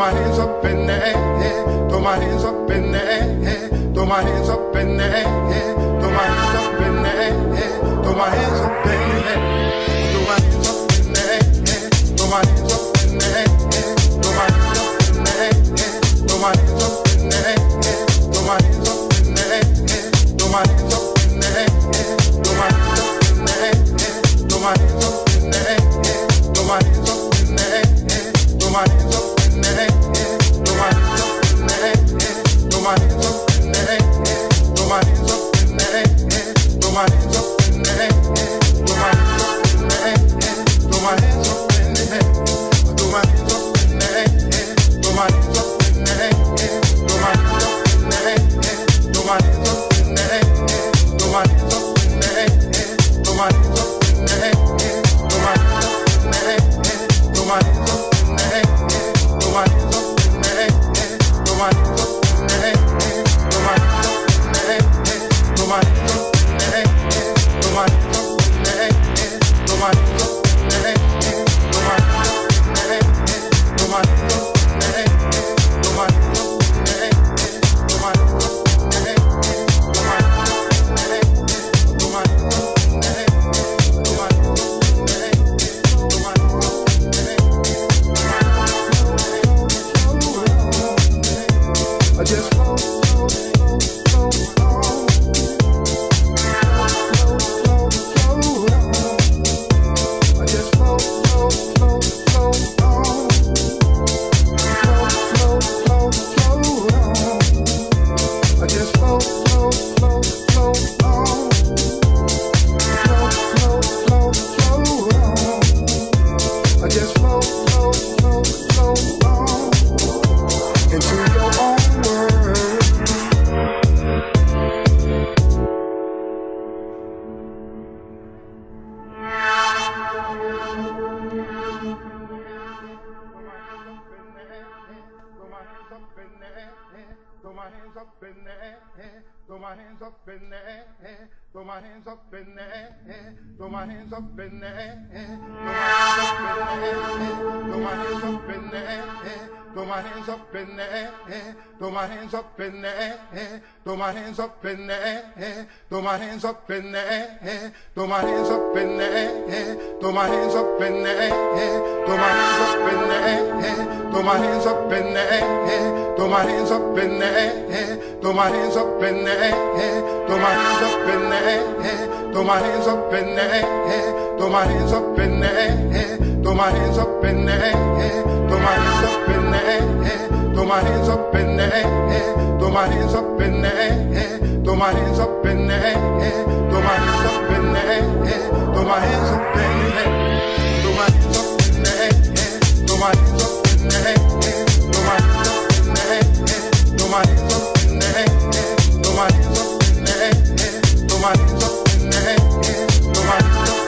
my hands up in the air, throw my hands up in the air, throw my hands up in the air, throw my hands up in the air, throw my hands up in the air, throw my hands up in the air, throw my hands up in the air, throw my hands up in the air, throw my hands up in the air, throw my hands up in the air, throw my hands up in the air. in the throw my hands up in the air, Throw my hands up in the air, throw my hands up in the air, throw my hands up in the air, throw my hands up in the air, throw my hands up in the air, throw my hands up in the air, throw my hands up in the air, throw my hands up in the air, throw my hands up in the air, throw my hands up in the air, throw my hands up in the air, throw my hands up in the air, throw my hands up in the air, throw my hands up in the air there, throw my hands up in the air, throw my hands up in the air, throw my hands up in the air, throw my hands up in the air, throw my hands up in the air, throw my hands up in the air, throw my hands up in the air, throw my hands up in the air, throw my hands up in the air, throw my hands up in the air, throw my hands up in the air, throw my hands up in the air, throw my hands Nobody's up in the head, up.